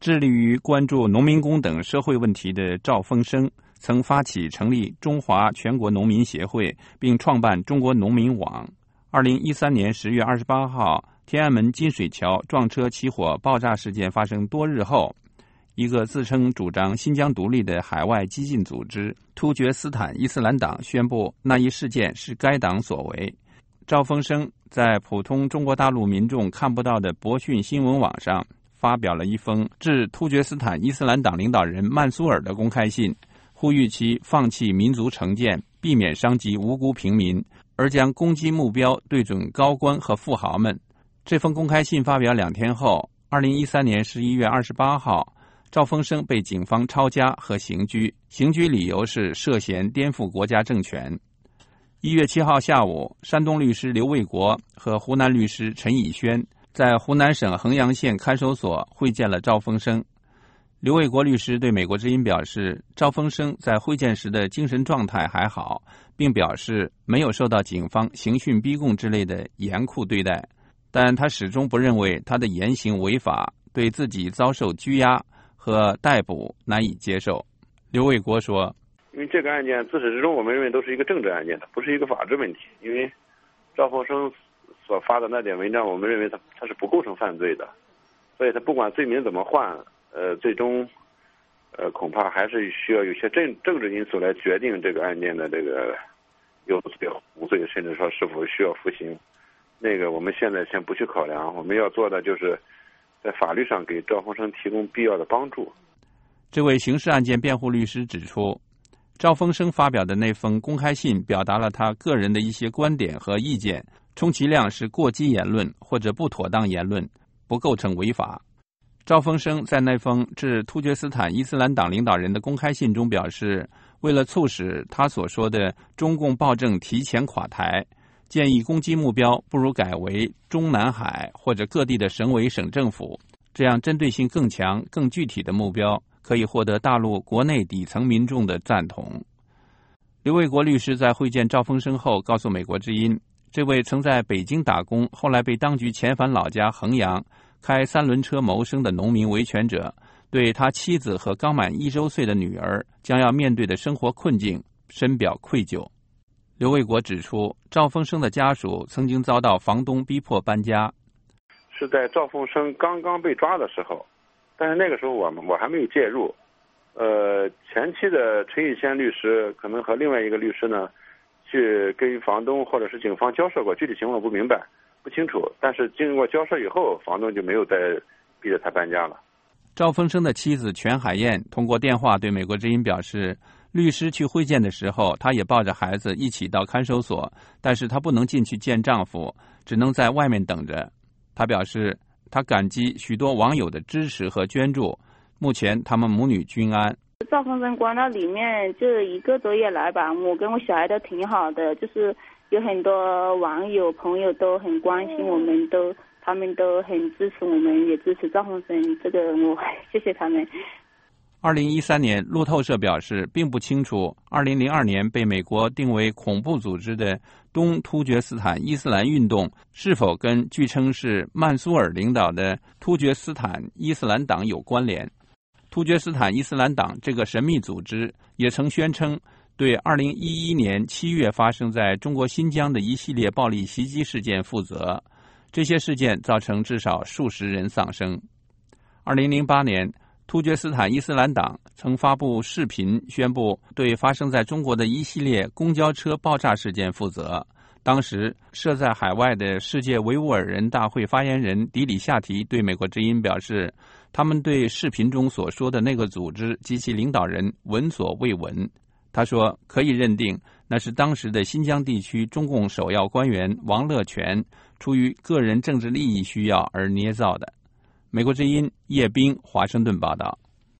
致力于关注农民工等社会问题的赵风生，曾发起成立中华全国农民协会，并创办中国农民网。二零一三年十月二十八号，天安门金水桥撞车起火爆炸事件发生多日后，一个自称主张新疆独立的海外激进组织突厥斯坦伊斯兰党宣布，那一事件是该党所为。赵风生在普通中国大陆民众看不到的博讯新闻网上。发表了一封致突厥斯坦伊斯兰党领导人曼苏尔的公开信，呼吁其放弃民族成见，避免伤及无辜平民，而将攻击目标对准高官和富豪们。这封公开信发表两天后，二零一三年十一月二十八号，赵风生被警方抄家和刑拘，刑拘理由是涉嫌颠覆国家政权。一月七号下午，山东律师刘卫国和湖南律师陈以轩。在湖南省衡阳县看守所会见了赵丰生。刘卫国律师对美国之音表示，赵丰生在会见时的精神状态还好，并表示没有受到警方刑讯逼供之类的严酷对待，但他始终不认为他的言行违法，对自己遭受拘押和逮捕难以接受。刘卫国说：“因为这个案件自始至终，我们认为都是一个政治案件的，不是一个法治问题。因为赵丰生。”所发的那点文章，我们认为他他是不构成犯罪的，所以他不管罪名怎么换，呃，最终，呃，恐怕还是需要有些政政治因素来决定这个案件的这个有罪无罪，甚至说是否需要服刑。那个我们现在先不去考量，我们要做的就是在法律上给赵洪生提供必要的帮助。这位刑事案件辩护律师指出，赵风生发表的那封公开信表达了他个人的一些观点和意见。充其量是过激言论或者不妥当言论，不构成违法。赵风生在那封致突厥斯坦伊斯兰党领导人的公开信中表示，为了促使他所说的中共暴政提前垮台，建议攻击目标不如改为中南海或者各地的省委省政府，这样针对性更强、更具体的目标可以获得大陆国内底层民众的赞同。刘卫国律师在会见赵风生后，告诉《美国之音》。这位曾在北京打工，后来被当局遣返老家衡阳，开三轮车谋生的农民维权者，对他妻子和刚满一周岁的女儿将要面对的生活困境深表愧疚。刘卫国指出，赵丰生的家属曾经遭到房东逼迫搬家，是在赵凤生刚刚被抓的时候，但是那个时候我们我还没有介入。呃，前期的陈宇先律师可能和另外一个律师呢。去跟房东或者是警方交涉过，具体情况不明白，不清楚。但是经过交涉以后，房东就没有再逼着他搬家了。赵凤生的妻子全海燕通过电话对美国之音表示，律师去会见的时候，她也抱着孩子一起到看守所，但是她不能进去见丈夫，只能在外面等着。他表示，他感激许多网友的支持和捐助，目前他们母女均安。赵风生关到里面这一个多月来吧，我跟我小孩都挺好的，就是有很多网友朋友都很关心我们，都他们都很支持我们，也支持赵风生，这个我 谢谢他们。二零一三年，路透社表示，并不清楚二零零二年被美国定为恐怖组织的东突厥斯坦伊斯兰运动是否跟据称是曼苏尔领导的突厥斯坦伊斯兰党有关联。突厥斯坦伊斯兰党这个神秘组织也曾宣称对2011年7月发生在中国新疆的一系列暴力袭击事件负责，这些事件造成至少数十人丧生。2008年，突厥斯坦伊斯兰党曾发布视频宣布对发生在中国的一系列公交车爆炸事件负责。当时设在海外的世界维吾尔人大会发言人迪里夏提对美国之音表示。他们对视频中所说的那个组织及其领导人闻所未闻。他说：“可以认定那是当时的新疆地区中共首要官员王乐泉出于个人政治利益需要而捏造的。”美国之音叶斌华盛顿报道。